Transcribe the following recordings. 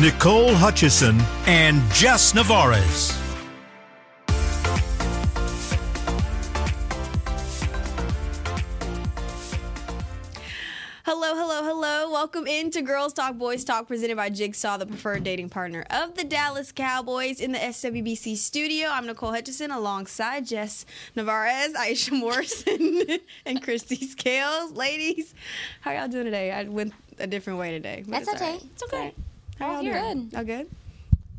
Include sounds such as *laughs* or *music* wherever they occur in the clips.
Nicole Hutchison, and Jess Navarez. Hello, hello, hello. Welcome into Girls Talk Boys Talk presented by Jigsaw, the preferred dating partner of the Dallas Cowboys in the SWBC studio. I'm Nicole Hutchison alongside Jess Navarez, Aisha Morrison, *laughs* and Kristi Scales. Ladies, how y'all doing today? I went a different way today. That's it's okay. right. It's okay. How y'all good. Y'all good?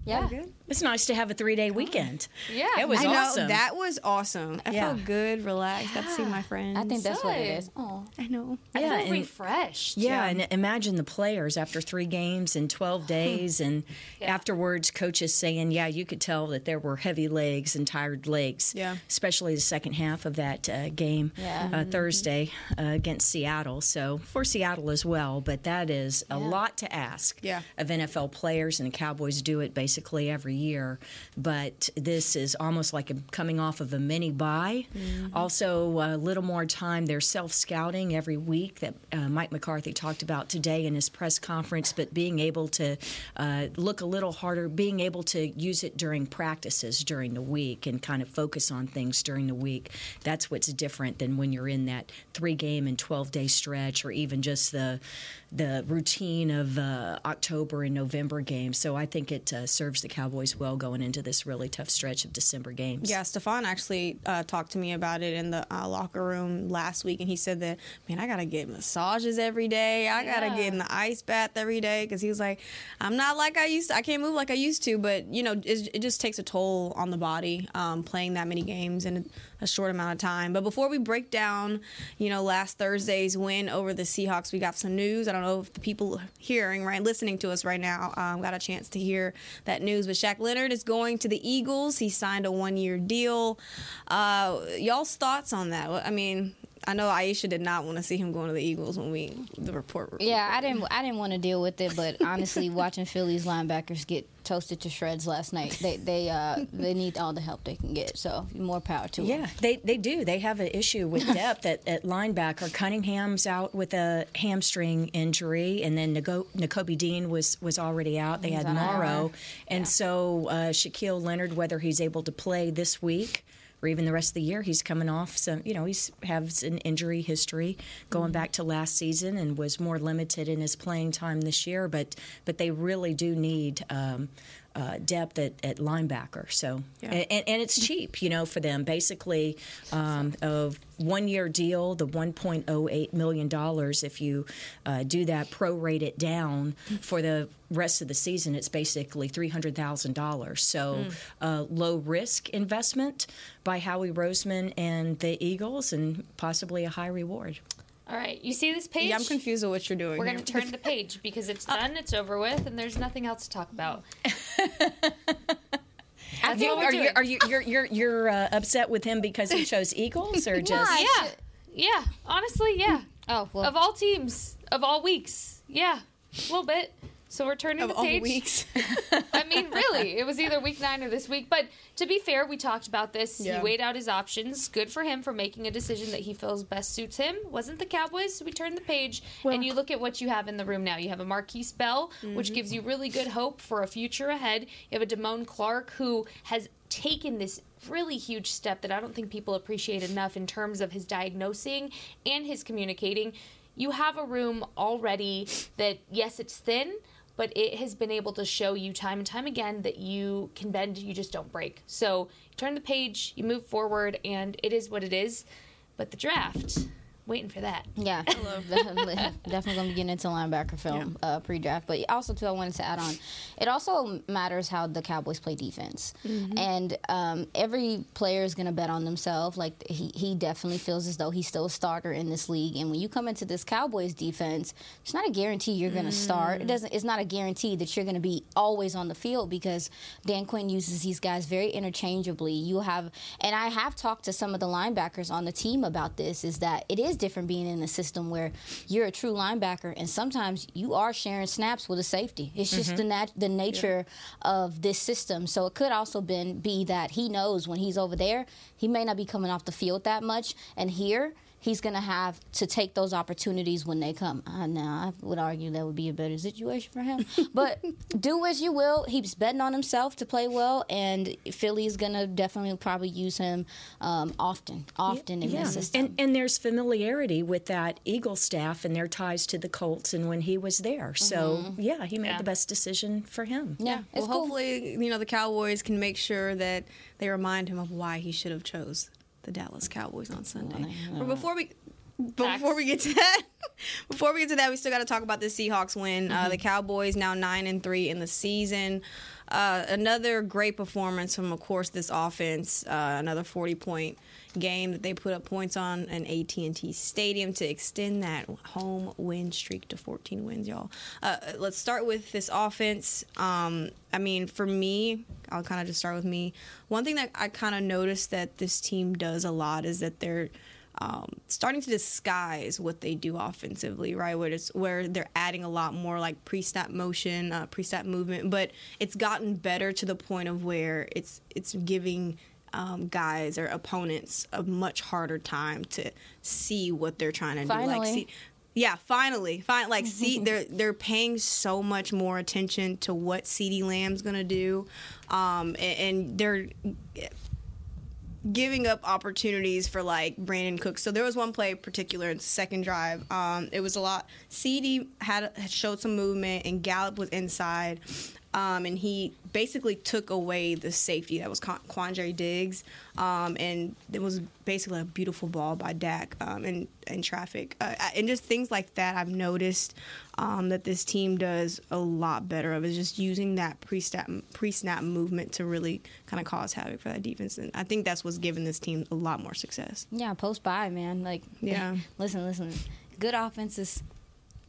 Yeah. Y'all good? It's nice to have a three day weekend. Yeah. It was I know awesome. that was awesome. I Yeah. felt good, relaxed. Got to see my friends. I think that's what it is. Oh, I know. I Yeah, feel and- refreshed. yeah, and imagine the players after three games in 12 *laughs* days, and afterwards, coaches saying, Yeah, you could tell that there were heavy legs and tired legs, Yeah. especially the second half of that uh, game Yeah. uh, Thursday uh, against Seattle. So, for Seattle as well, but that is a lot to ask Yeah. of NFL players, and the Cowboys do it basically every year. But this is almost like a, coming off of a mini bye. Also, a little more time. They're self scouting every week that uh, Mike McCarthy talked about today in his press conference, but being able to uh, look a little harder, being able to use it during practices during the week and kind of focus on things during the week. That's what's different than when you're in that three game and 12 day stretch or even just the the routine of uh, October and November games. So I think it uh, serves the Cowboys well going into this really tough stretch of December games. Yeah, Stefan actually uh, talked to me about it in the uh, locker room last week, and he said that, man, I gotta get massages every day. I gotta get in the ice bath every day because he was like, I'm not like I used to. I can't move like I used to, but you know, it, it just takes a toll on the body um, playing that many games in a short amount of time. But before we break down, you know, last Thursday's win over the Seahawks, we got some news. I don't know if the people hearing, right, listening to us right now, um, got a chance to hear that news. But Shaq Leonard is going to the Eagles. He signed a one-year deal. Uh, y'all's thoughts on that? I mean, I know Aisha did not want to see him going to the Eagles when we the report. yeah. I didn't. I didn't want to deal with it, but honestly, *laughs* watching Philly's linebackers get toasted to shreds last night, they they uh they need all the help they can get. So more power to them. Yeah, they, they do. They have an issue with *laughs* depth at, at linebacker. Cunningham's out with a hamstring injury, and then Nakobe Dean was, was already out. They had Morrow. And so uh, Shaquille Leonard, whether he's able to play this week or even the rest of the year, he's coming off some, you know, he's has an injury history going back to last season and was more limited in his playing time this year. But but they really do need. Um, uh, depth at, at linebacker. So, and, and it's cheap, you know, for them. Basically, um, a one year deal, the $1.08 million, if you uh, do that, prorate it down for the rest of the season, it's basically $300,000. So, uh, low risk investment by Howie Roseman and the Eagles, and possibly a high reward. All right. You see this page? Yeah, I'm confused with what you're doing. We're going to turn the page because it's done, it's over with, and there's nothing else to talk about. *laughs* That's You- are you are you you're you're, you're uh, upset with him because he chose Eagles or *laughs* just yeah. Yeah. Honestly, yeah. Oh well. Of all teams, of all weeks. Yeah. A little bit. So we're turning of the all page. weeks. *laughs* I mean, really, it was either week nine or this week. But to be fair, we talked about this. Yeah. He weighed out his options. Good for him for making a decision that he feels best suits him. Wasn't the Cowboys? So we turned the page, and you look at what you have in the room now. You have a Markquese Bell, which mm-hmm. gives you really good hope for a future ahead. You have a Damone Clark who has taken this really huge step that I don't think people appreciate enough in terms of his diagnosing and his communicating. You have a room already that, yes, it's thin, but it has been able to show you time and time again that you can bend, you just don't break. So you turn the page, you move forward, and it is what it is. But the draft, waiting for that. Yeah, *laughs* definitely, definitely gonna be getting into linebacker film uh, pre-draft. But also, too, I wanted to add on, it also matters how the Cowboys play defense, and um, every player is gonna bet on themselves. Like he, he definitely feels as though he's still a starter in this league. And when you come into this Cowboys defense, it's not a guarantee you're gonna start. It doesn't. It's not a guarantee that you're gonna be always on the field because Dan Quinn uses these guys very interchangeably. You have, and I have talked to some of the linebackers on the team about this. Is that it is different being in a system where you're a true linebacker, and sometimes you are sharing snaps with a safety. It's just the mm-hmm. nat- the nature of this system. So it could also been be that he knows when he's over there, he may not be coming off the field that much, and here he's going to have to take those opportunities when they come. Uh, now, I would argue that would be a better situation for him. *laughs* but do as you will. He's betting on himself to play well, and Philly's going to definitely probably use him um, often, often in this system. And and there's familiarity with that Eagle staff and their ties to the Colts and when he was there. So yeah, he made Yeah. the best decision for him. yeah, Well, cool. hopefully, you know, the Cowboys can make sure that they remind him of why he should have chose the Dallas Cowboys on Sunday. But before we before we get to that, *laughs* before we get to that, we still got to talk about the Seahawks win. Uh, the Cowboys now nine and three in the season. Uh, another great performance from, of course, this offense. Uh, another forty point game that they put up points on an AT&T Stadium to extend that home win streak to 14 wins, y'all. Uh, let's start with this offense. Um, I mean, for me, I'll kind of just start with me. One thing that I kind of noticed that this team does a lot is that they're um, starting to disguise what they do offensively, right? Where it's where they're adding a lot more like pre-snap motion, uh, pre-snap movement, but it's gotten better to the point of where it's it's giving um, guys or opponents a much harder time to see what they're trying to do. Like see, yeah, finally, fine. Like, see, *laughs* they're they're paying so much more attention to what CeeDee Lamb's gonna do, um, and, and they're giving up opportunities for like Brandin Cooks. So there was one play particular in second drive. Um, it was a lot. CD had, had showed some movement, and Gallup was inside, um, and he basically took away the safety that was Quan- Quandre Diggs, um, and it was basically a beautiful ball by Dak um, in in traffic, uh, and just things like that. I've noticed um, that this team does a lot better of is just using that pre-snap pre-snap movement to really kind of cause havoc for that defense, and I think that's what's given this team a lot more success. Yeah, post by man. Like, Yeah. *laughs* listen, listen. Good offenses,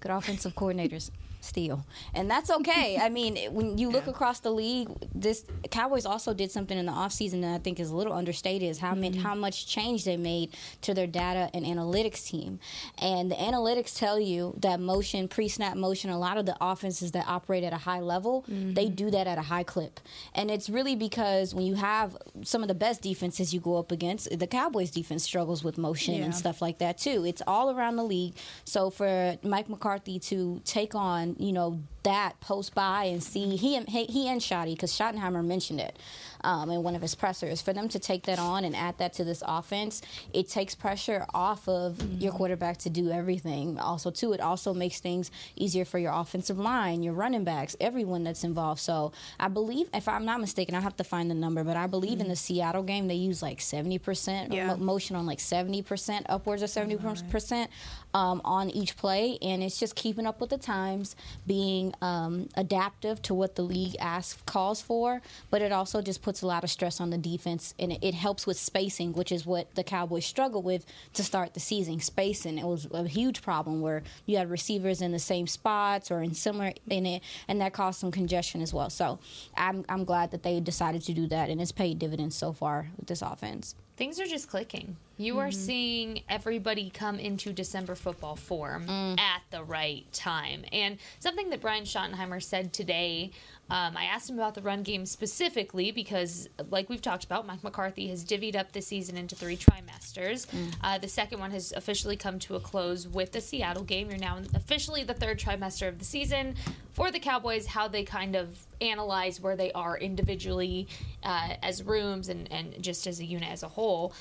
good offensive coordinators steal, and that's okay. I mean, when you look across the league, this Cowboys also did something in the offseason that I think is a little understated. Is how many, mm-hmm. how much change they made to their data and analytics team, and the analytics tell you that motion, pre-snap motion, a lot of the offenses that operate at a high level, they mm-hmm. do that at a high clip, and it's really because when you have some of the best defenses you go up against, the Cowboys defense struggles with motion and stuff like that too. It's all around the league. So for Mike McCarthy to take on, you know, that post by and see he and he, he and Schotty because Schottenheimer mentioned it um, in one of his pressers. For them to take that on and add that to this offense, it takes pressure off of your quarterback to do everything. Also, too, it also makes things easier for your offensive line, your running backs, everyone that's involved. So I believe, if I'm not mistaken, I have to find the number, but I believe in the Seattle game they use like 70% Yeah. mo- motion on like 70%, upwards of 70% um, on each play. And it's just keeping up with the times, being um, adaptive to what the league asks, calls for. But it also just puts a lot of stress on the defense. And it, it helps with spacing, which is what the Cowboys struggle with to start the season. Spacing. It was a huge problem where you had receivers in the same spots or in similar in it, and that caused some congestion as well. So I'm, I'm glad that they decided to do that, and it's paid dividends so far with this offense. Things are just clicking. You are mm-hmm. seeing everybody come into December football form mm. at the right time. And something that Brian Schottenheimer said today, um, I asked him about the run game specifically because, like we've talked about, Mike McCarthy has divvied up the season into three trimesters. Uh, the second one has officially come to a close with the Seattle game. You're now in officially the third trimester of the season for the Cowboys, how they kind of analyze where they are individually uh, as rooms and, and just as a unit as a whole.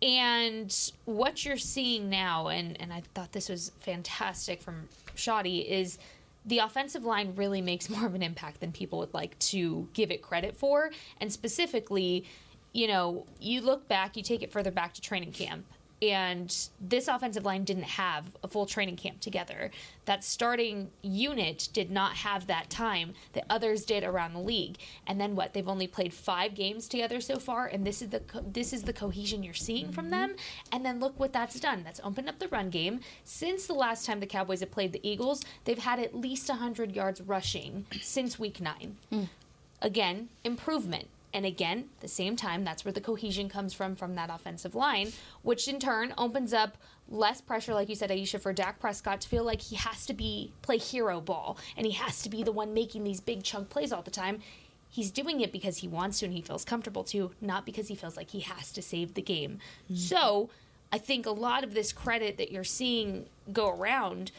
And what you're seeing now, and, and I thought this was fantastic from Schotty, is the offensive line really makes more of an impact than people would like to give it credit for. And specifically, you know, you look back, you take it further back to training camp. And this offensive line didn't have a full training camp together. That starting unit did not have that time that others did around the league. And then what? They've only played five games together so far, and this is the co- this is the cohesion you're seeing mm-hmm. from them. And then look what that's done. That's opened up the run game. Since the last time the Cowboys have played the Eagles, they've had at least 100 yards rushing since Week Nine. Mm. Again, improvement and again, the same time, that's where the cohesion comes from from that offensive line, which in turn opens up less pressure, like you said, Aisha, for Dak Prescott to feel like he has to be play hero ball and he has to be the one making these big chunk plays all the time. He's doing it because he wants to and he feels comfortable to, not because he feels like he has to save the game. Mm-hmm. So I think a lot of this credit that you're seeing go around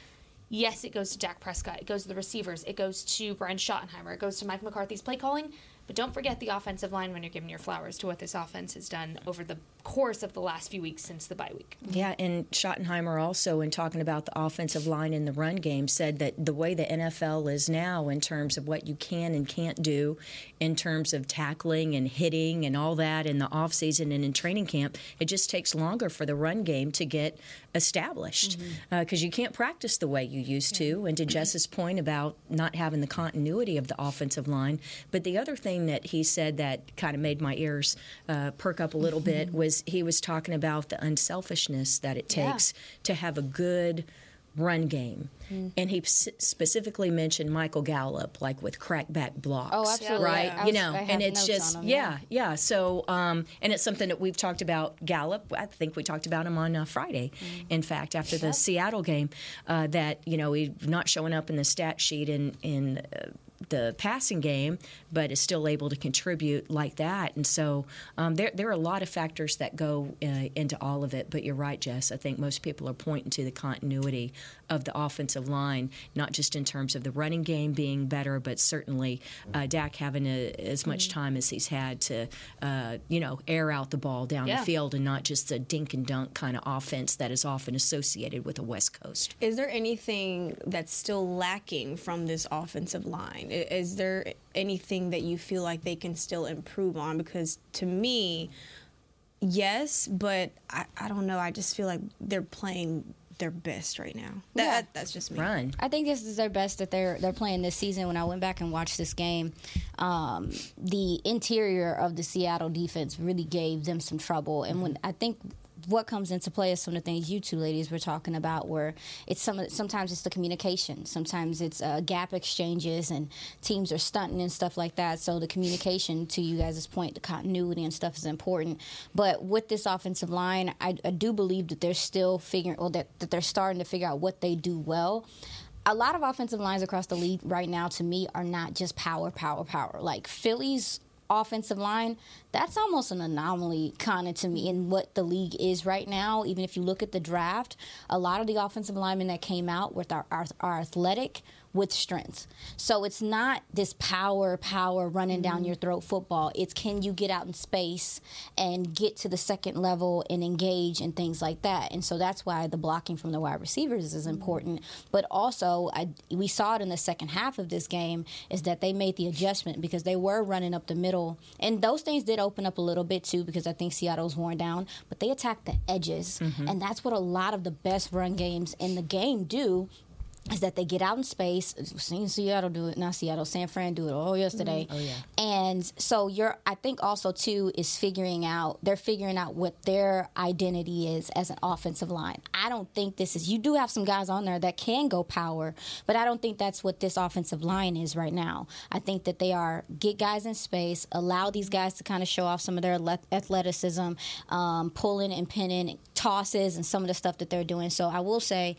yes, it goes to Dak Prescott, it goes to the receivers, it goes to Brian Schottenheimer, it goes to Mike McCarthy's play calling, but don't forget the offensive line when you're giving your flowers to what this offense has done over the course of the last few weeks since the bye week. Yeah, and Schottenheimer also, in talking about the offensive line in the run game, said that the way the NFL is now, in terms of what you can and can't do, in terms of tackling and hitting and all that in the offseason and in training camp, it just takes longer for the run game to get established because mm-hmm. uh, you can't practice the way you used to. And to Jess's point about not having the continuity of the offensive line, but the other thing that he said that kind of made my ears uh, perk up a little bit *laughs* mm-hmm. Was he was talking about the unselfishness that it takes yeah. to have a good run game. Mm. And he specifically mentioned Michael Gallup, like with crackback blocks. Oh, absolutely. Right? Yeah. You know, and it's just, him, yeah, yeah, yeah, So, um, and it's something that we've talked about Gallup. I think we talked about him on uh, Friday, mm. in fact, after the Seattle game, uh, that, you know, he's not showing up in the stat sheet in, in uh, the passing game, but is still able to contribute like that. And so um, there, there are a lot of factors that go uh, into all of it. But you're right, Jess. I think most people are pointing to the continuity of the offensive line, not just in terms of the running game being better, but certainly uh, Dak having a, as much mm-hmm. time as he's had to, uh, you know, air out the ball down yeah. the field and not just the dink and dunk kind of offense that is often associated with the West Coast. Is there anything that's still lacking from this offensive line? Is there anything that you feel like they can still improve on? Because to me, yes, but I, I don't know. I just feel like they're playing their best right now. That, yeah. that's just me. Run. I think this is their best that they're they're playing this season. When I went back and watched this game, um, the interior of the Seattle defense really gave them some trouble. And when I think what comes into play is some of the things you two ladies were talking about, where it's some sometimes it's the communication, sometimes it's uh, gap exchanges, and teams are stunting and stuff like that. So the communication, to you guys' point, the continuity and stuff is important. But with this offensive line, I, I do believe that they're still figuring, or that, that they're starting to figure out what they do well a lot of offensive lines across the league right now to me are not just power, power, power. Like Philly's offensive line, that's almost an anomaly kind of to me in what the league is right now. Even if you look at the draft, a lot of the offensive linemen that came out with our, are, are athletic with strength. So it's not this power, power running mm-hmm. down your throat football. It's can you get out in space and get to the second level and engage and things like that. And so that's why the blocking from the wide receivers is mm-hmm. important. But also, I, we saw it in the second half of this game is that they made the adjustment because they were running up the middle. And those things did open up a little bit too because I think Seattle's worn down. But they attacked the edges. Mm-hmm. And that's what a lot of the best run games in the game do is that they get out in space. Seen Seattle do it, not Seattle, San Fran do it all yesterday. Mm-hmm. Oh yeah. And so you're, I think also too is figuring out they're figuring out what their identity is as an offensive line. I don't think this is. You do have some guys on there that can go power, but I don't think that's what this offensive line is right now. I think that they are get guys in space, allow these guys to kind of show off some of their athleticism, um, pulling and pinning, tosses, and some of the stuff that they're doing. So I will say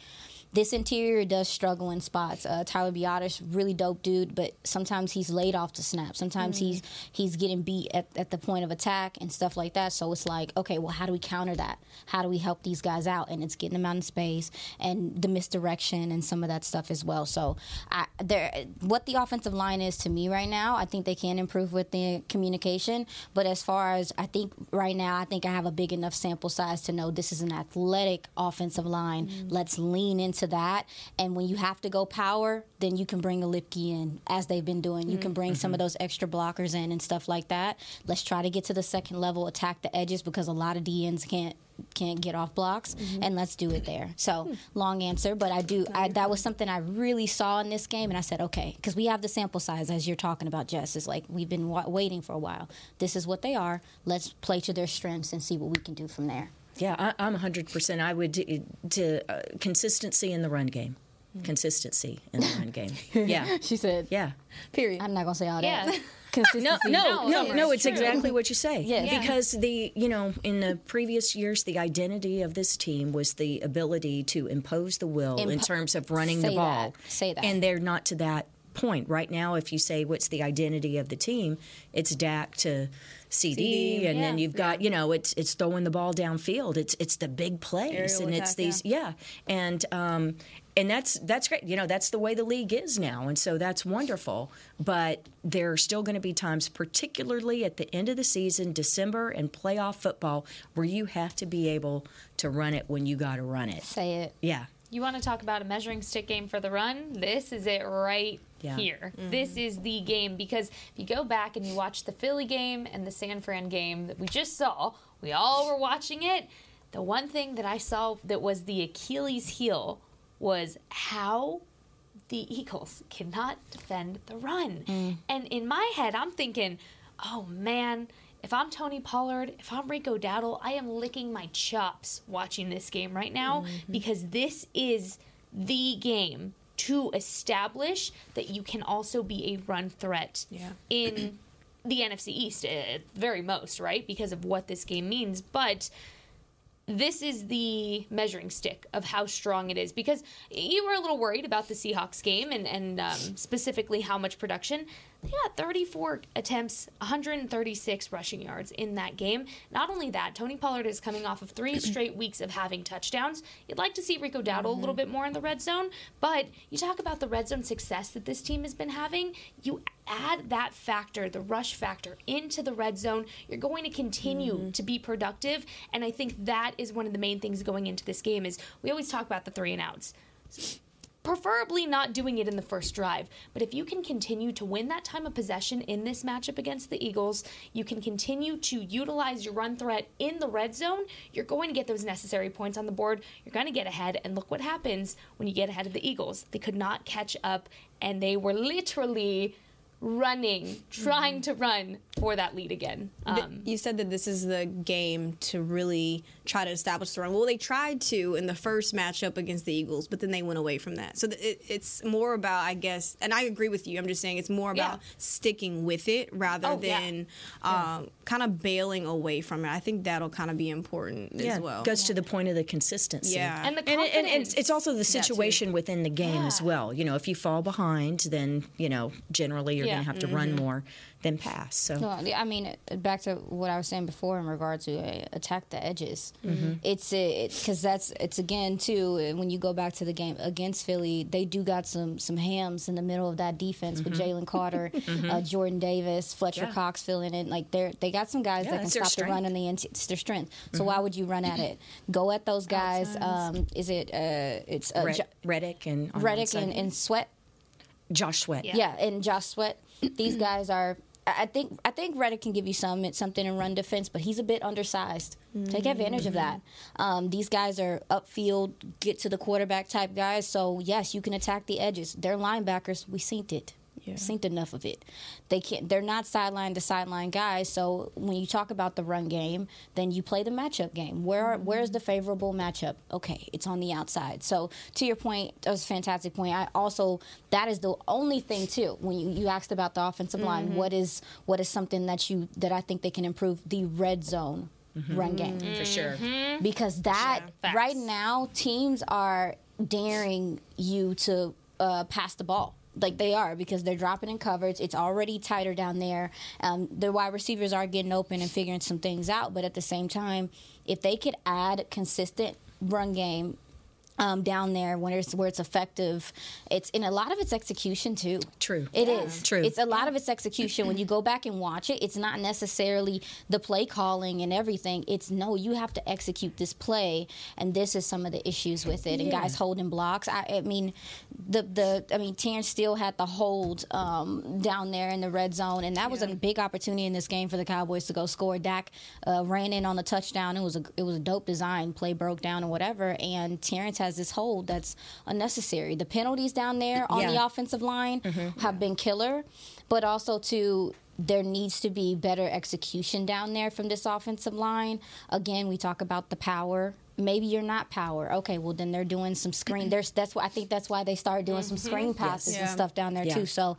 this interior does struggle in spots. Uh, Tyler Biadasz, really dope dude, but sometimes he's laid off to snap. Sometimes mm he's he's getting beat at, at the point of attack and stuff like that. So it's like, okay, well, how do we counter that? How do we help these guys out? And it's getting them out in space and the misdirection and some of that stuff as well. So I, there, what the offensive line is to me right now, I think they can improve with the communication. But as far as I think right now, I think I have a big enough sample size to know this is an athletic offensive line. mm Let's lean into to that. And when you have to go power, then you can bring a Lipke in, as they've been doing. You can bring mm-hmm. some of those extra blockers in and stuff like that. Let's try to get to the second level, attack the edges because a lot of DNs can't can't get off blocks, Mm-hmm. and let's do it there. So Hmm. long answer, but I do. I, that was something I really saw in this game, and I said, okay, because we have the sample size as you're talking about, Jess. Is like we've been wa- waiting for a while. This is what they are. Let's play to their strengths and see what we can do from there. Yeah, I, I'm 100%. I would to, to uh, consistency in the run game. Mm. Consistency in the run *laughs* game. Yeah. She said, Yeah. Period. I'm not gonna say all Yeah. that. *laughs* No, Consistency. no, No, no, Summer, no. it's It's true. exactly what you say. Yeah. Yeah. Because the you know in the previous years, the identity of this team was the ability to impose the will in terms of running the ball. that. Say that. And they're not to that point right now. If you say what's the identity of the team, it's Dak to CD, CD, and then you've got you know it's it's throwing the ball downfield. It's it's the big plays, Aerial and it's attack, these yeah, and um, and that's that's great. You know that's the way the league is now, and so that's wonderful. But there are still going to be times, particularly at the end of the season, December and playoff football, where you have to be able to run it when you got to run it. Say it. Yeah. You want to talk about a measuring stick game for the run? This is it right Yeah. here. Mm-hmm. This is the game because if you go back and you watch the Philly game and the San Fran game that we just saw, we all were watching it. The one thing that I saw that was the Achilles heel was how the Eagles cannot defend the run. Mm. And in my head, I'm thinking, oh man, if I'm Tony Pollard, if I'm Rico Dowdle, I am licking my chops watching this game right now because this is the game to establish that you can also be a run threat Yeah. in the NFC East at very most, right? Because of what this game means. But this is the measuring stick of how strong it is because you were a little worried about the Seahawks game and, and um, specifically how much production. They got 34 attempts, 136 rushing yards in that game. Not only that, Tony Pollard is coming off of three *clears throat* straight weeks of having touchdowns. You'd like to see Rico Dowdle a little mm-hmm. bit more in the red zone, but you talk about the red zone success that this team has been having. You add that factor, the rush factor, into the red zone, you're going to continue mm-hmm. to be productive. And I think that is one of the main things going into this game is we always talk about the three and outs. Preferably not doing it in the first drive, but if you can continue to win that time of possession in this matchup against the Eagles, you can continue to utilize your run threat in the red zone. You're going to get those necessary points on the board. You're going to get ahead, and look what happens when you get ahead of the Eagles. They could not catch up, and they were literally running, trying to run for that lead again. Um, you said that this is the game to really try to establish the run. Well, they tried to in the first matchup against the Eagles, but then they went away from that. So th- it, it's more about, I guess, and I agree with you. I'm just saying it's more about Yeah. sticking with it rather Oh, yeah. than um, kind of bailing away from it. I think that'll kind of be important Yeah, as well. goes to the point of the consistency. Yeah. and the And, it- and confidence. it's, it's also the situation within the game as well. You know, if you fall behind, then you know generally you're Yeah. going to have to run more than pass. So No, I mean, uh, back to what I was saying before in regard to uh, attack the edges. It's because that's it's again too. uh, When you go back to the game against Philly, they do got some some hams in the middle of that defense with Jalen Carter, *laughs* uh, Jordan Davis, Fletcher Yeah. Cox filling in. Like they're they got some guys Yeah, that can stop the run on the end. It's their strength. So why would you run at it? Go at those guys. Um, is it uh, it's uh, Red, Reddick and Reddick and, and Sweat. Josh Sweat. Yeah. Yeah, and Josh Sweat. *clears throat* These guys are. I I think I think Reddick can give you some something in run defense, but he's a bit undersized. Take advantage of that. Um, these guys are upfield, get to the quarterback type guys. So yes, you can attack the edges. They're linebackers. We synced it. Yeah. Synced enough of it. They can't. They're not sideline to sideline guys. So when you talk about the run game, then you play the matchup game. Where are, where's the favorable matchup? Okay, it's on the outside. So to your point, that was a fantastic point. I also that is the only thing too. When you, you asked about the offensive line, mm-hmm. what is what is something that you that I think they can improve the red zone mm-hmm. run game mm-hmm. for sure. because that Facts. right now teams are daring you to uh, pass the ball like they are because they're dropping in coverage. It's already tighter down there. Um, the wide receivers are getting open and figuring some things out but at the same time if they could add consistent run game um, down there when it's where it's effective. It's in a lot of its execution too. True. It is True. It's a lot of its execution. when you go back and watch it, it's not necessarily the play calling and everything. It's no, you have to execute this play, and this is some of the issues with it. And guys holding blocks. I, I mean, the the I mean, Terence Steele had the hold um, down there in the red zone, and that was a big opportunity in this game for the Cowboys to go score. Dak uh, ran in on the touchdown. It was a it was a dope design. Play broke down or whatever, and Terence has this hold that's unnecessary. The penalties down there on the offensive line mm-hmm. have been killer, but also to there needs to be better execution down there from this offensive line. Again, we talk about the power. Maybe you're not power. Okay, well then they're doing some screen. There's that's why I think that's why they started doing some mm-hmm. screen passes and Yeah. stuff down there Yeah. too. So,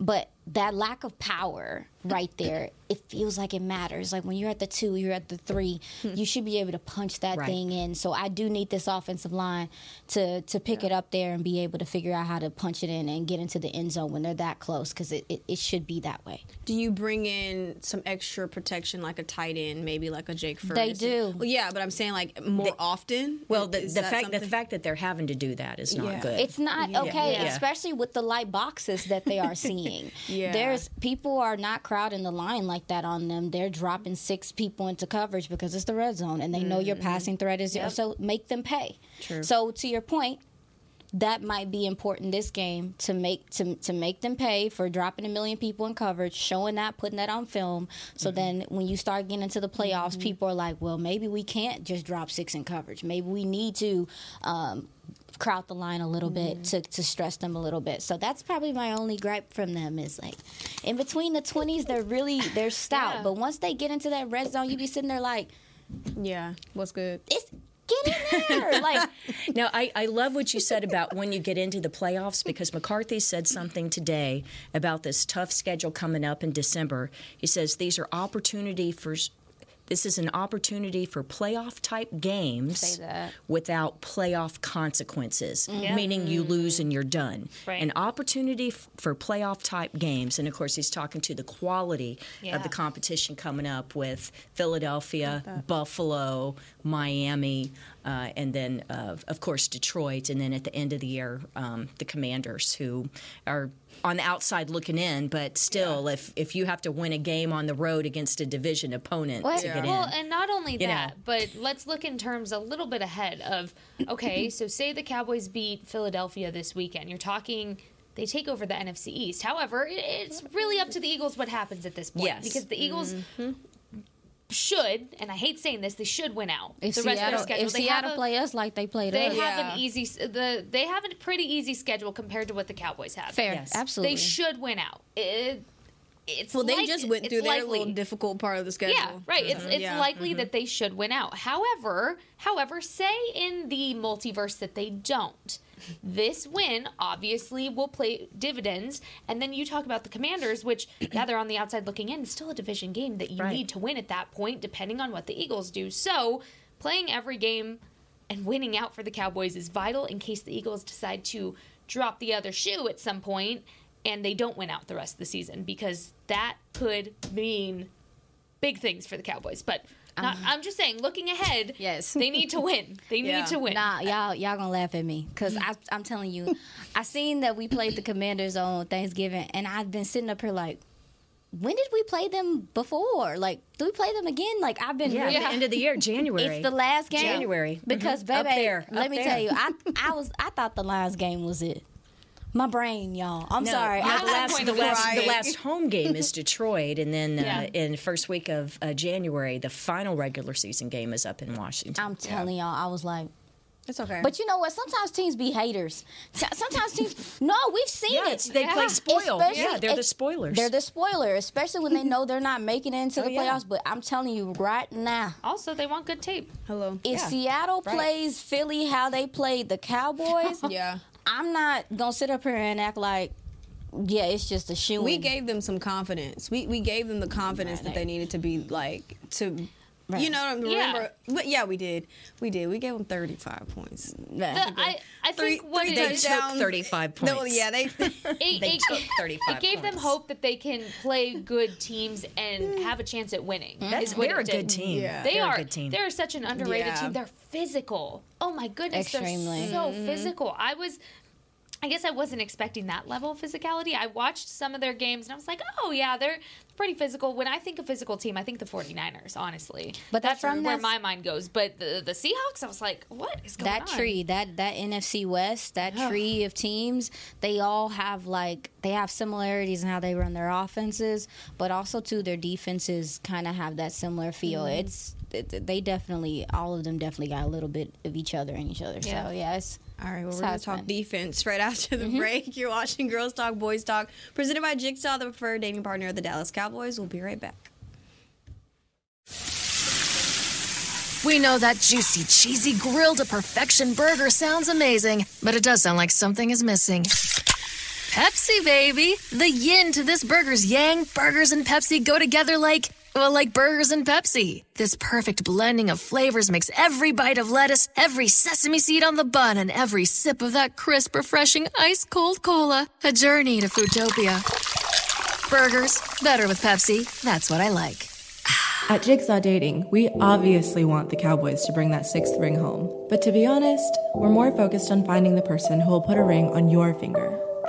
but that lack of power right there, it feels like it matters. Like when you're at the two, you're at the three, hmm. you should be able to punch that Right. thing in. So I do need this offensive line to to pick it up there and be able to figure out how to punch it in and get into the end zone when they're that close because it, it, it should be that way. Do you bring in some extra protection, like a tight end, maybe like a Jake Ferguson? They do. Well, yeah, but I'm saying like more often. Well, the, the that fact the fact that they're having to do that is not Yeah. good. It's not okay, Yeah. especially with the light boxes that they are seeing. *laughs* Yeah. There's people are not crowding the line like that on them. They're dropping six people into coverage because it's the red zone and they know your mm-hmm. passing threat is zero. So make them pay. True. So to your point, that might be important this game to make to to make them pay for dropping a million people in coverage, showing that, putting that on film. So mm-hmm. then when you start getting into the playoffs, mm-hmm. people are like, well, maybe we can't just drop six in coverage. Maybe we need to. Um, crowd the line a little bit mm-hmm. to, to stress them a little bit so that's probably my only gripe from them is like in between the 20s they're really they're stout Yeah. but once they get into that red zone you be sitting there like Yeah, what's good? it's get in there *laughs* like Now, I, I love what you said about when you get into the playoffs because McCarthy said something today about this tough schedule coming up in December. He says these are opportunity for. This is an opportunity for playoff type games without playoff consequences, Yeah. meaning you lose and you're done. Right. An opportunity f- for playoff type games, and of course, he's talking to the quality of the competition coming up with Philadelphia, Buffalo, Miami, uh, and then, uh, of course, Detroit. And then at the end of the year, um, the Commanders, who are on the outside looking in, but still, if, if you have to win a game on the road against a division opponent to Yeah. get Well, in. and not only that, know. but let's look in terms a little bit ahead of okay, *laughs* so say the Cowboys beat Philadelphia this weekend. You're talking they take over the NFC East. However, it, it's really up to the Eagles what happens at this point Yes. because the Eagles Mm-hmm. Should, and I hate saying this, they should win out. if the rest Seattle, of their schedule. if they Seattle have a, play us like they played they us have Yeah. an easy the they have a pretty easy schedule compared to what the Cowboys have. fair Yes. absolutely They should win out. It, it's Well, they like- just went through their likely. little difficult part of the schedule. Yeah, right. It's mm-hmm. it's Yeah. likely mm-hmm. that they should win out. However, however, say in the multiverse that they don't. This win obviously will play dividends, and then you talk about the Commanders, which yeah, they're on the outside looking in. It's still a division game that you Right. need to win at that point, depending on what the Eagles do. So, playing every game and winning out for the Cowboys is vital in case the Eagles decide to drop the other shoe at some point and they don't win out the rest of the season because that could mean big things for the Cowboys. But not, I'm just saying, looking ahead, Yes. they need to win. They Yeah. need to win. Nah, y'all y'all gonna laugh at me because I'm telling you, I seen that we played the Commanders on Thanksgiving, and I've been sitting up here like, when did we play them before? Like, do we play them again? Like, I've been yeah, really- the end of the year, *laughs* January. It's the last game. January. Because Mhm. Up baby, there, let me there. tell you, I I was I thought the last game was it. My brain, y'all. I'm No, sorry. no, the last, the last, the last home game is *laughs* Detroit, and then uh, Yeah. in the first week of uh, January, the final regular season game is up in Washington. I'm telling y'all, I was like, It's okay. but you know what? Sometimes teams be haters. Sometimes teams. *laughs* No, we've seen yeah, it. it's, they play spoiled. Especially- Yeah, they're the spoilers. They're the spoiler, especially when they know they're not making it into the Oh, yeah. playoffs. But I'm telling you right now, Also, they want good tape. Hello. if Yeah, Seattle right. plays Philly how they played the Cowboys, *laughs* Yeah. I'm not gonna sit up here and act like, yeah, it's just a shoe. We gave them some confidence. We we gave them the confidence that they needed to be like to You know, Yeah. remember? But yeah, we did. We did. We gave them 35 points. The, I, I Three- think what three They is- took touchdowns. 35 No, points. yeah, they. it, *laughs* *laughs* They it- took 35 It gave them hope that they can play *laughs* good teams and have a chance at winning. Mm-hmm. That's, what they're a good team. Yeah. They they're are. a good team. They're such an underrated Yeah. team. They're physical. Oh my goodness, Extremely. they're so mm-hmm. physical. I was. I guess I wasn't expecting that level of physicality. I watched some of their games and I was like, oh, yeah, they're pretty physical. When I think of physical team, I think the 49ers, honestly. But that's from where that- my mind goes. But the, the Seahawks, I was like, what is going that on? That tree, that that NFC West, that tree of teams, they all have like they have similarities in how they run their offenses, but also too their defenses kind of have that similar feel. Mm-hmm. It's it, they definitely all of them definitely got a little bit of each other in each other. Yeah. So yeah, it's All right, well, That's we're going to talk been. defense *laughs* right after the mm-hmm. break. You're watching Girls Talk, Boys Talk, presented by Jigsaw, the preferred dating partner of the Dallas Cowboys. We'll be right back. We know that juicy, cheesy, grilled to perfection burger sounds amazing, but it does sound like something is missing. Pepsi, baby! The yin to this burger's yang, burgers and Pepsi go together like, well, like burgers and Pepsi. This perfect blending of flavors makes every bite of lettuce, every sesame seed on the bun, and every sip of that crisp, refreshing, ice cold cola a journey to Foodtopia. Burgers, better with Pepsi. That's what I like. At Jigsaw Dating, we obviously want the Cowboys to bring that sixth ring home. But to be honest, we're more focused on finding the person who will put a ring on your finger.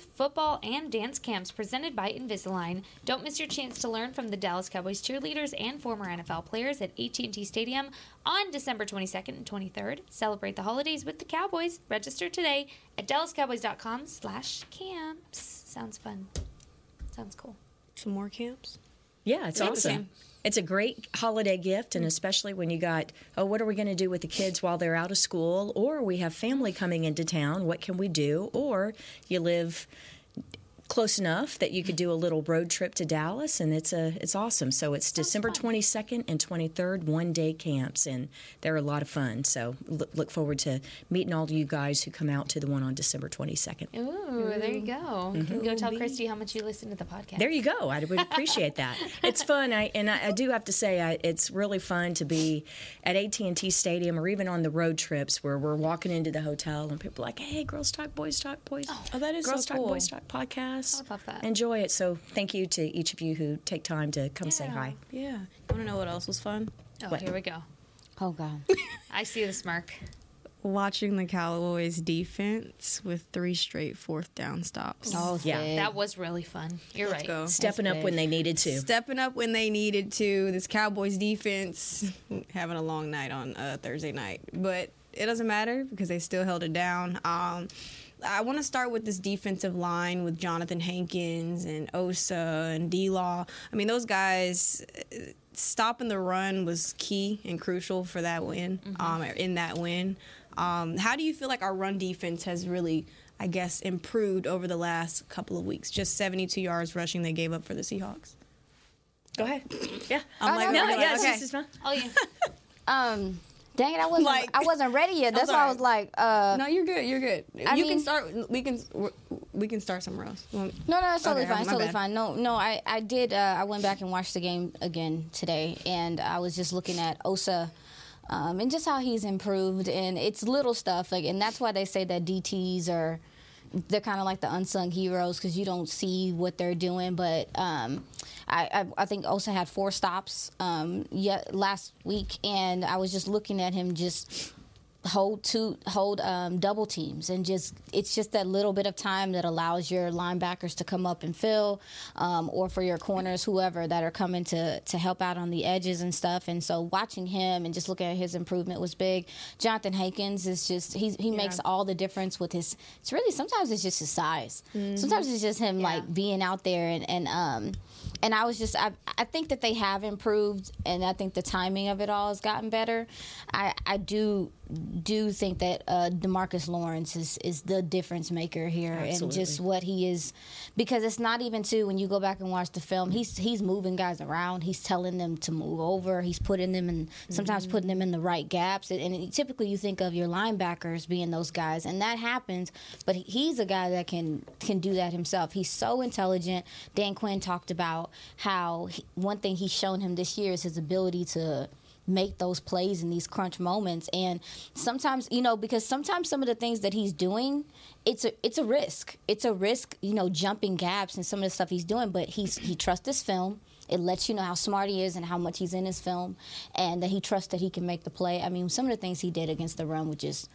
Youth, football, and dance camps presented by Invisalign. Don't miss your chance to learn from the Dallas Cowboys cheerleaders and former NFL players at AT&T Stadium on December 22nd and 23rd. Celebrate the holidays with the Cowboys. Register today at dallascowboys.com slash camps. Sounds fun. Sounds cool. Some more camps? Yeah, it's awesome. It's a great holiday gift, and especially when you got, oh, what are we going to do with the kids while they're out of school? Or we have family coming into town. What can we do? Or you live close enough that you could do a little road trip to Dallas, and it's a it's awesome. So it's December twenty second and twenty third, one day camps, and they're a lot of fun. So look, forward to meeting all of you guys who come out to the one on December twenty second. Ooh, there you go. Mm-hmm. You can go tell Kristi how much you listen to the podcast. There you go. I would appreciate that. *laughs* It's fun. I and I, I do have to say, I, it's really fun to be at AT and T Stadium or even on the road trips where we're walking into the hotel and people are like, "Hey, girls talk, boys talk, boys." Oh, oh that is girls so talk, cool. boys talk podcast. I love that. Enjoy it. So thank you to each of you who take time to come say hi. Yeah. You want to know what else was fun? Oh, What? here we go. oh god. *laughs* I see the smirk. Watching the Cowboys defense with three straight fourth down stops. Oh Yeah. big. That was really fun. You're right. Go. Stepping up big. when they needed to. Stepping up when they needed to. This Cowboys defense *laughs* having a long night on uh, Thursday night, but it doesn't matter because they still held it down. Um, I want to start with this defensive line with Johnathan Hankins and Osa and D Law. I mean, those guys uh, stopping the run was key and crucial for that win. Um, in that win, um, how do you feel like our run defense has really? I guess improved over the last couple of weeks. Just 72 yards rushing they gave up for the Seahawks. Go ahead. Yeah. I'm like, no, we're like, yes, okay. this is fun. Oh yeah. *laughs* Um, dang it, I wasn't Like- I wasn't ready yet. That's why I was like, uh, No, you're good. You're good. I you mean- can start. We can. We can start somewhere else. No, no, it's totally Okay, fine. It's totally bad. fine. No, no, I, I did. Uh, I went back and watched the game again today, and I was just looking at Osa, um, and just how he's improved, and it's little stuff, like, and that's why they say that DTs are, they're kind of like the unsung heroes because you don't see what they're doing, but um, I, I, I think Osa had four stops um, yet last week, and I was just looking at him just hold two hold um, double teams and just it's just that little bit of time that allows your linebackers to come up and fill um, or for your corners whoever that are coming to to help out on the edges and stuff and so watching him and just looking at his improvement was big johnathan hankins is just he, he yeah. makes all the difference with his it's really sometimes it's just his size mm-hmm. sometimes it's just him yeah. like being out there and and um and I was just I, I think that they have improved and I think the timing of it all has gotten better. I, I do do think that uh, DeMarcus Lawrence is, is the difference maker here, Absolutely. and just what he is, because it's not even too when you go back and watch the film, he's he's moving guys around, he's telling them to move over, he's putting them in sometimes mm-hmm. putting them in the right gaps, and, and, typically you think of your linebackers being those guys, and that happens, but he's a guy that can can do that himself. He's so intelligent. Dan Quinn talked about how he, one thing he's shown him this year is his ability to make those plays in these crunch moments. And sometimes, you know, because sometimes some of the things that he's doing, it's a it's a risk. It's a risk, you know, jumping gaps and some of the stuff he's doing. But he's he trusts his film. It lets you know how smart he is and how much he's in his film, and that he trusts that he can make the play. I mean, some of the things he did against the run, which is,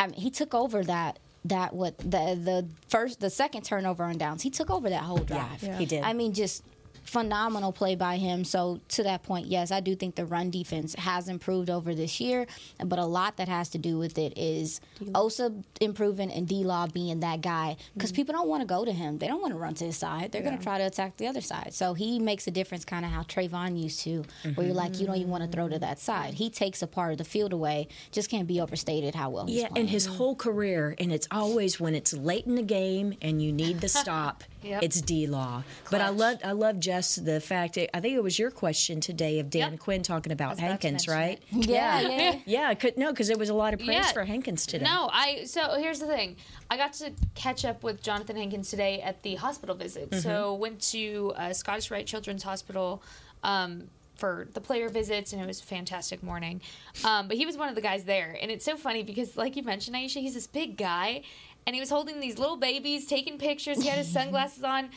I mean, he took over that that what the the first the second turnover on downs. He took over that whole drive. Yeah, yeah. he did. I mean, just phenomenal play by him. So to that point, yes, I do think the run defense has improved over this year, but a lot that has to do with it is Osa improving and D Law being that guy because mm-hmm. people don't want to go to him. They don't want to run to his side. They're yeah. going to try to attack the other side. So he makes a difference, kind of how Trayvon used to, mm-hmm. where you're like, you don't even want to throw to that side. He takes a part of the field away. Just can't be overstated how well. Yeah, and his whole career, and it's always when it's late in the game and you need the *laughs* stop. Yep. It's D Law. But I love I love Jess the fact I think it was your question today of Dan yep. Quinn talking about Hankins, right? Yeah, yeah, *laughs* yeah. yeah could, no, because there was a lot of praise yeah. for Hankins today. No, I so here's the thing. I got to catch up with Johnathan Hankins today at the hospital visit. Mm-hmm. So went to uh, Scottish Rite Children's Hospital. Um, for the player visits, and it was a fantastic morning. Um, but he was one of the guys there, and it's so funny because, like you mentioned, Aisha, he's this big guy, and he was holding these little babies, taking pictures. He had his sunglasses on.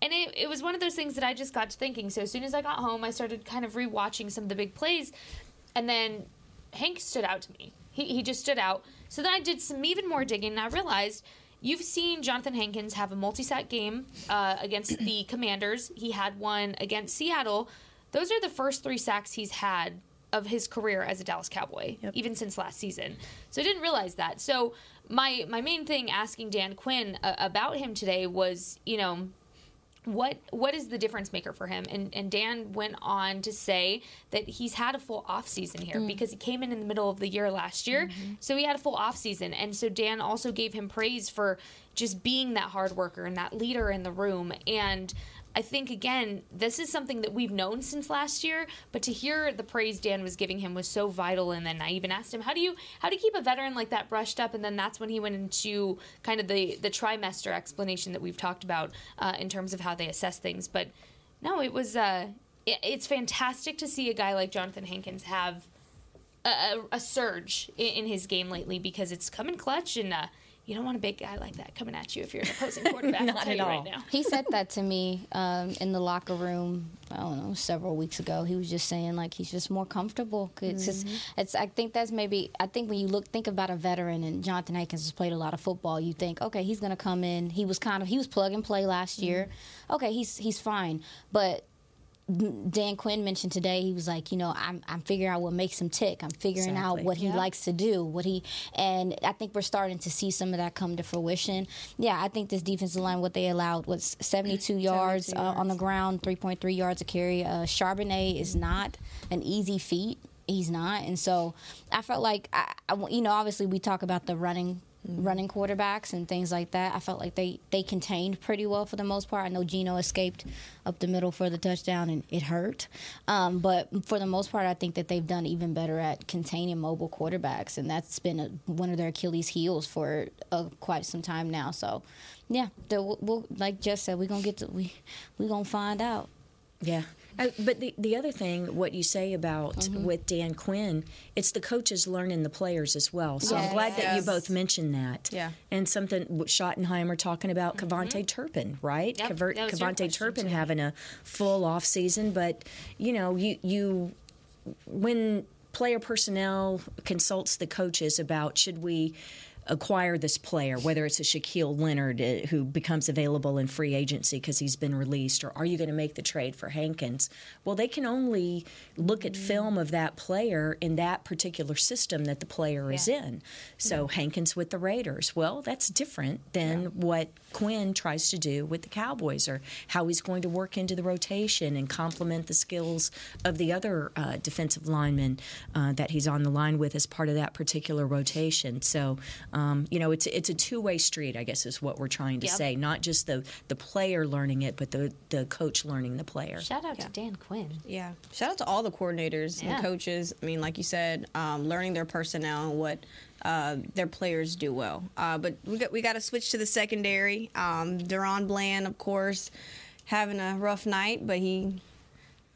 And it, it was one of those things that I just got to thinking. So as soon as I got home, I started kind of rewatching some of the big plays. And then Hank stood out to me. He, he just stood out. So then I did some even more digging, and I realized you've seen Johnathan Hankins have a multi sack game uh, against the Commanders. He had one against Seattle. Those are the first three sacks he's had of his career as a Dallas Cowboy, yep. even since last season. So I didn't realize that. So my my main thing asking Dan Quinn uh, about him today was, you know, what what is the difference maker for him and and Dan went on to say that he's had a full off season here mm. because he came in in the middle of the year last year mm-hmm. so he had a full off season and so Dan also gave him praise for just being that hard worker and that leader in the room and I think again, this is something that we've known since last year, but to hear the praise Dan was giving him was so vital. And then I even asked him, "How do you how do you keep a veteran like that brushed up?" And then that's when he went into kind of the the trimester explanation that we've talked about uh, in terms of how they assess things. But no, it was uh, it, it's fantastic to see a guy like Johnathan Hankins have a, a surge in, in, his game lately because it's come coming clutch and. Uh, you don't want a big guy like that coming at you if you're an *laughs* opposing quarterback. Not at all. Right now. He said that to me *laughs* um, in the locker room. I don't know, several weeks ago. He was just saying like he's just more comfortable. It's mm-hmm. just, it's. I think that's maybe. I think when you look, think about a veteran, and Johnathan Hankins has played a lot of football. You think, okay, he's going to come in. He was kind of he was plug and play last mm-hmm. year. Okay, he's he's fine, but Dan Quinn mentioned today, he was like, you know, I'm, I'm figuring out what makes him tick. I'm figuring exactly. out what he yeah. likes to do, what he, and I think we're starting to see some of that come to fruition. Yeah, I think this defensive line, what they allowed was 72 *clears throat* yards, 72 yards. Uh, on the ground, 3.3 yards a carry. Uh, Charbonnet is not an easy feat. He's not, and so I felt like, I, I, you know, obviously we talk about the running running quarterbacks and things like that. I felt like they, they contained pretty well for the most part. I know Geno escaped up the middle for the touchdown and it hurt. Um, but for the most part, I think that they've done even better at containing mobile quarterbacks, and that's been a, one of their Achilles' heels for uh, quite some time now. So, yeah, we'll, like Jess said, we're gonna get to we we gonna find out. Yeah. Uh, but the the other thing, what you say about mm-hmm. with Dan Quinn, it's the coaches learning the players as well. So yes. I'm glad that yes. you both mentioned that. Yeah. And something Schottenheimer talking about mm-hmm. KaVontae Turpin, right? Yep, KaVontae Turpin having a full off season, but you know, you you when player personnel consults the coaches about should we acquire this player, whether it's a Shaquille Leonard uh, who becomes available in free agency because he's been released, or are you going to make the trade for Hankins? Well, they can only look at film of that player in that particular system that the player is in. So Hankins with the Raiders, well, that's different than what Quinn tries to do with the Cowboys, or how he's going to work into the rotation and complement the skills of the other uh, defensive linemen uh, that he's on the line with as part of that particular rotation. So um, you know, it's it's a two way street. I guess is what we're trying to Yep. say. Not just the the player learning it, but the the coach learning the player. Shout out to Dan Quinn. Yeah. Shout out to all the coordinators Yeah. and coaches. I mean, like you said, um, learning their personnel and what uh, their players do well. Uh, but we got we got to switch to the secondary. Um, DaRon Bland, of course, having a rough night, but he.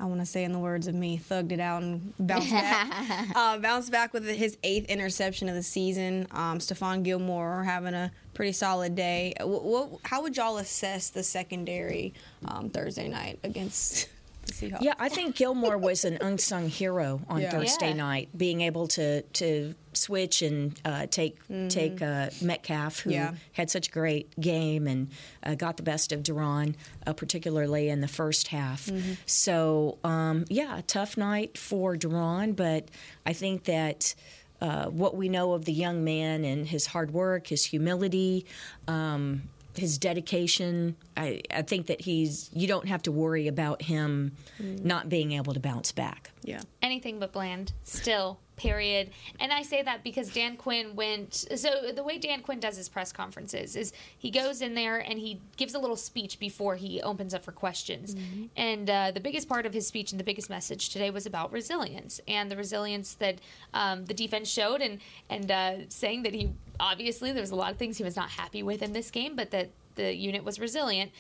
I want to say, in the words of me, thugged it out and bounced back. *laughs* uh, bounced back with his eighth interception of the season. Um, Stephon Gilmore having a pretty solid day. What, what, how would y'all assess the secondary um, Thursday night against the Seahawks? Yeah, I think Gilmore was an unsung hero on Yeah. Thursday Yeah. night, being able to to switch and uh, take take uh, Metcalf, who Mm-hmm. Yeah. had such a great game and uh, got the best of DaRon, uh, particularly in the first half. Mm-hmm. So um, yeah, a tough night for DaRon, but I think that. Uh, what we know of the young man and his hard work, his humility, um, his dedication. I, I think that he's. You don't have to worry about him not being able to bounce back. Yeah. anything but bland still period and i say that because dan quinn went so the way dan quinn does his press conferences is he goes in there and he gives a little speech before he opens up for questions and uh, the biggest part of his speech and the biggest message today was about resilience and the resilience that um, the defense showed and and uh, saying that he obviously there was a lot of things he was not happy with in this game but that the unit was resilient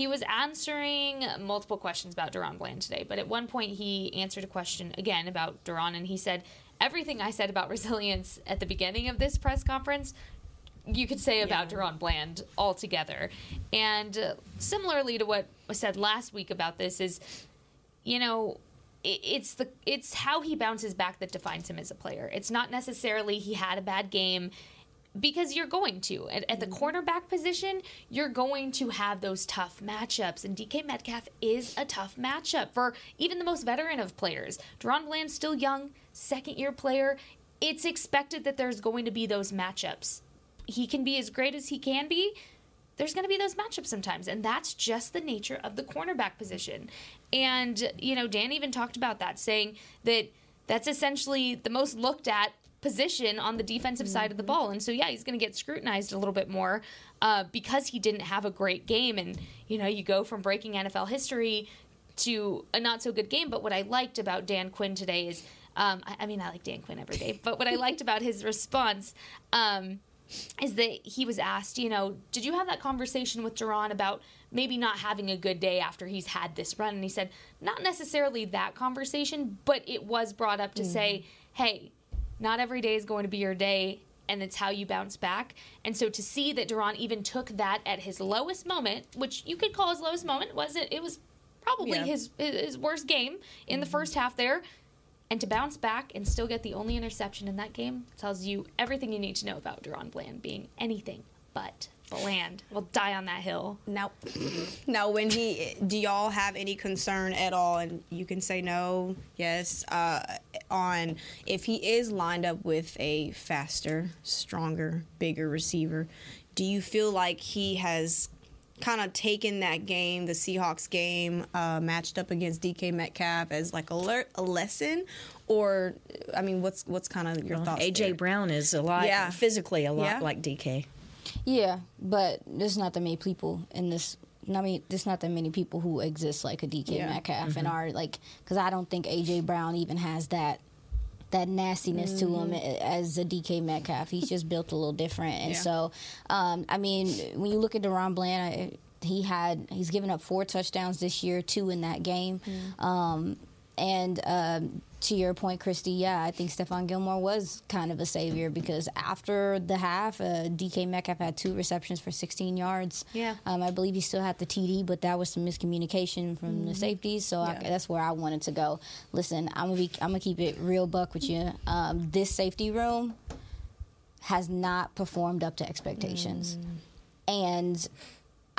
he was answering multiple questions about DaRon Bland today, but at one point he answered a question again about DaRon, and he said, Everything I said about *laughs* resilience at the beginning of this press conference, you could say about DaRon Bland altogether. And uh, similarly to what was said last week about this, is, you know, it's the it's how he bounces back that defines him as a player. It's not necessarily he had a bad game because you're going to. At, at the mm-hmm. cornerback position you're going to have those tough matchups and dk metcalf is a tough matchup for even the most veteran of players. DaRon bland's still young second year player. It's expected that there's going to be those matchups. He can be as great as he can be. There's going to be those matchups sometimes and that's just the nature of the cornerback position. And you know dan even talked about that saying that that's essentially the most looked at position on the defensive side of the ball. And so yeah he's going to get scrutinized a little bit more uh, because he didn't have a great game. And you know you go from breaking nfl history to a not so good game. But what i liked about dan quinn today is um, I, I mean i like dan quinn every day. But what i liked about his response um, is that he was asked, you know, did you have that conversation with DaRon about maybe not having a good day after he's had this run? And he said, not necessarily that conversation, but it was brought up to say, hey, not every day is going to be your day, and it's how you bounce back. And so to see that DaRon even took that at his lowest moment, which you could call his lowest moment, was it? It was probably Yeah. his his worst game in the mm-hmm. first half there. And to bounce back and still get the only interception in that game tells you everything you need to know about DaRon Bland being anything but bland. We'll die on that hill. Now, now, when he, do y'all have any concern at all? And you can say no, yes, uh, on if he is lined up with a faster, stronger, bigger receiver. Do you feel like he has kind of taken that game, the Seahawks game, uh, matched up against DK Metcalf, as like a, le- a lesson? Or, I mean, what's what's kind of your thoughts? AJ there? Brown is a lot Yeah. physically a lot Yeah. like DK. Yeah, but there's not that many people in this. I mean, there's not that many people who exist like a DK Yeah. Metcalf and are like, because I don't think AJ Brown even has that that nastiness to him as a DK Metcalf. He's just built a little different, and Yeah. so um, I mean, when you look at DaRon Bland, I, he had he's given up four touchdowns this year, two in that game. Um, and um, to your point, Kristi, yeah, I think Stephon Gilmore was kind of a savior because after the half, uh, DK Metcalf had two receptions for 16 yards. Yeah. Um, I believe he still had the TD, but that was some miscommunication from Mm-hmm. the safeties. So I, that's where I wanted to go. Listen, I'm gonna be, I'm gonna keep it real buck with you. Um, this safety room has not performed up to expectations, and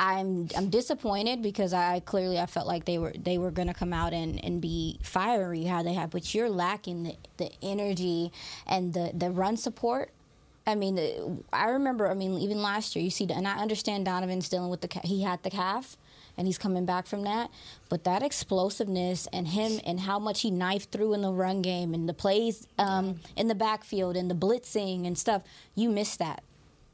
I'm I'm disappointed because I clearly I felt like they were they were gonna come out and, and be fiery how they have, but you're lacking the, the energy and the, the run support. I mean, I remember. I mean, even last year, you see, and I understand Donovan's dealing with the he had the calf, and he's coming back from that. But that explosiveness and him and how much he knifed through in the run game and the plays um, in the backfield and the blitzing and stuff, you miss that.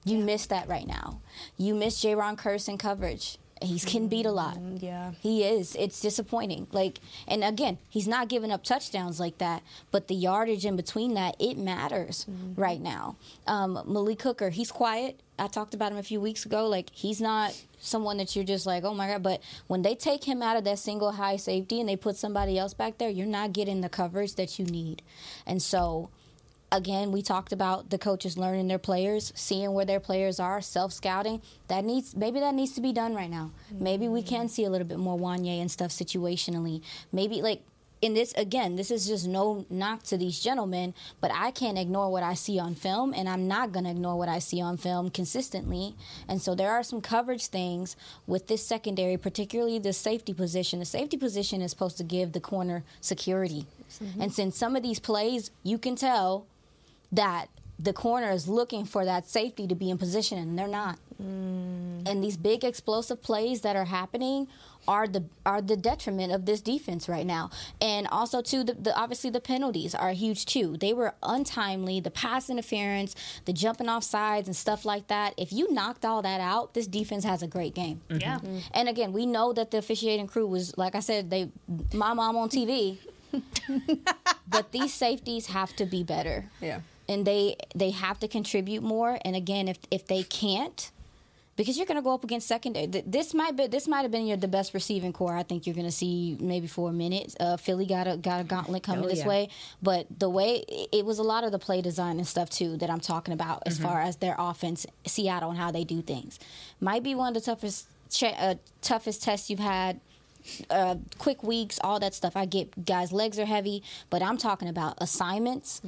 You miss that right now. You miss J. Kearse in coverage. He's getting beat a lot. yeah. He is. It's disappointing. Like, and again, he's not giving up touchdowns like that, but the yardage in between that, it matters right now. Um, Malik Hooker, he's quiet. I talked about him a few weeks ago. Like, he's not someone that you're just like, oh my God. But when they take him out of that single high safety and they put somebody else back there, you're not getting the coverage that you need. And so, again, we talked about the coaches learning their players, seeing where their players are, self scouting. That needs maybe that needs to be done right now. Maybe we can see a little bit more Wanye and stuff situationally. Maybe like in this again, this is just no knock to these gentlemen, but I can't ignore what I see on film, and I'm not gonna ignore what I see on film consistently. And so there are some coverage things with this secondary, particularly the safety position. The safety position is supposed to give the corner security. Mm-hmm. And since some of these plays, you can tell that the corner is looking for that safety to be in position and they're not. Mm. And these big explosive plays that are happening are the are the detriment of this defense right now. And also too the, the obviously the penalties are huge too. They were untimely, the pass interference, the jumping off sides and stuff like that. If you knocked all that out, this defense has a great game. Mm-hmm. Yeah. And again, we know that the officiating crew was like I said, they my mom on TV. *laughs* but these safeties have to be better Yeah. And they they have to contribute more. And again, if if they can't, because you're going to go up against secondary. This might be this might have been your the best receiving corps. I think you're going to see maybe for a minute. Uh, Philly got a got a gauntlet coming Oh, this yeah. way, but the way it- was a lot of the play design and stuff too that I'm talking about as far as their offense, Seattle and how they do things. Might be one of the toughest uh, toughest tests you've had uh, quick weeks, all that stuff. I get guys' legs are heavy, but I'm talking about assignments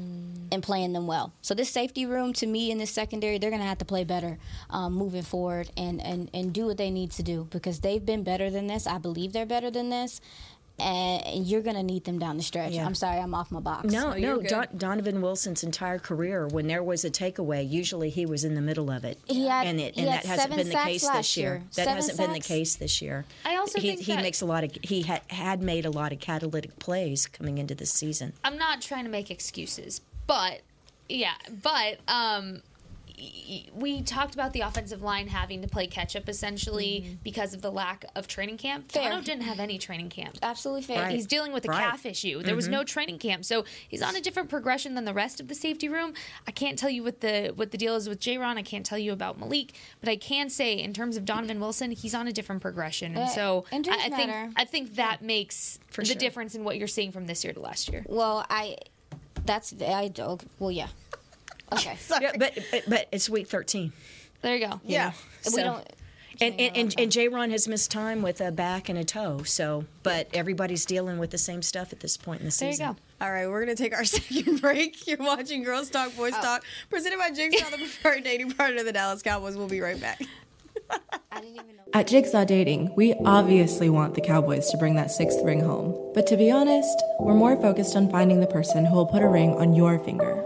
and playing them well. So this safety room, to me, in this secondary, they're going to have to play better um, moving forward and, and, and do what they need to do because they've been better than this. I believe they're better than this. And you're going to need them down the stretch. Yeah. I'm sorry, I'm off my box. No, you're no. Don, Donovan Wilson's entire career, when there was a takeaway, usually he was in the middle of it. He had- and it, he and had that hasn't been the case this year. year. That Seven hasn't been the case this year. I also he, think he that- makes a lot of he had had made a lot of catalytic plays coming into this season. I'm not trying to make excuses, but yeah, but um, y- y- we talked about the offensive line having to play catch up essentially because of the lack of training camp. Fair. Dono didn't have any training camp. Absolutely fair. Right. He's dealing with a Right. calf issue. There was no training camp, so he's on a different progression than the rest of the safety room. I can't tell you what the what the deal is with J-Ron. I can't tell you about Malik, but I can say in terms of Donovan Wilson, he's on a different progression, and Uh, so I, I think. I think that makes For the sure. difference in what you're seeing from this year to last year. Well, I. That's. I. okay, Well, yeah. *laughs* Okay. *laughs* Yeah, but, but but it's week thirteen. There you go. Yeah. we So- don't. And and, and, and J. Ron has missed time with a back and a toe. So, but everybody's dealing with the same stuff at this point in the season. There you go. All right, we're gonna take our *laughs* second break. You're watching Girls Talk, Boys oh. Talk, presented by Jigsaw, the preferred dating partner of the Dallas Cowboys. We'll be right back. I didn't even know. At Jigsaw Dating, we obviously want the Cowboys to bring that sixth ring home. But to be honest, we're more focused on finding the person who will put a ring on your finger.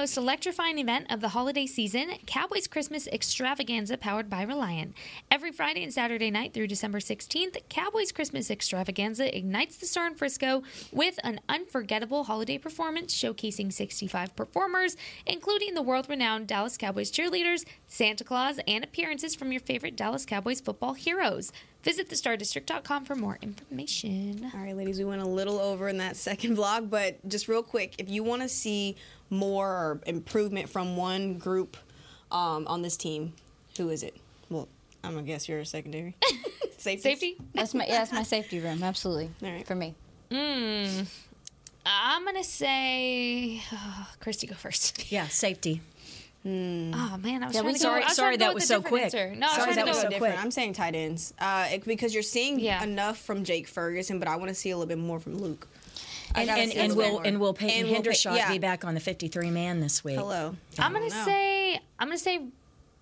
Most electrifying event of the holiday season, Cowboys Christmas Extravaganza powered by Reliant. Every Friday and Saturday night through December 16th, Cowboys Christmas Extravaganza ignites the star in Frisco with an unforgettable holiday performance showcasing 65 performers, including the world renowned Dallas Cowboys cheerleaders, Santa Claus, and appearances from your favorite Dallas Cowboys football heroes. Visit thestardistrict.com for more information. All right, ladies, we went a little over in that *laughs* second vlog, but just real quick, if you want to see more improvement from one group um, on this team, who is it? Well, I'm gonna guess you're a secondary. *laughs* Safety. Safety? That's my yeah, that's my safety room. Absolutely. All right. For me. Mm, I'm going to say, Kristi, go first. Yeah, safety. Oh man, I was Yeah, trying we to go. Sorry- I was sorry trying to go that was so quick. answer. No, Sorry that was so different. quick. I'm saying tight ends uh, it- because you're seeing Yeah. enough from Jake Ferguson, but I want to see a little bit more from Luke. I And, gotta and, see a and little bit will more. and will Peyton And will Pey- Hendershot yeah. be back on the 53 man this week? Hello. I'm gonna know. say I'm gonna say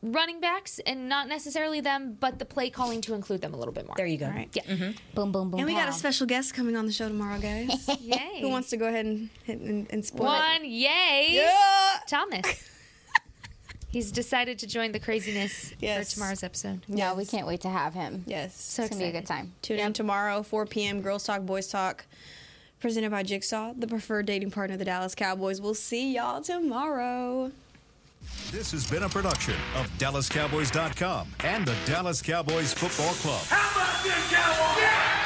running backs and not necessarily them, but the play calling to include them a little bit more. There you go. All right. Yeah. Mm-hmm. Boom, boom, boom. And we got a special guest coming on the show tomorrow, guys. *laughs* Yay. Who wants to go ahead and hit and, and spoil One, it? yay. Yeah. Thomas. *laughs* He's decided to join the craziness Yes. for tomorrow's episode. Yeah, we can't wait to have him. Yes. So It's gonna be a good time. Tune in tomorrow, 4 p.m. Girls Talk, Boys Talk, presented by Jigsaw, the preferred dating partner of the Dallas Cowboys. We'll see y'all tomorrow. This has been a production of DallasCowboys.com and the Dallas Cowboys Football Club. How about this,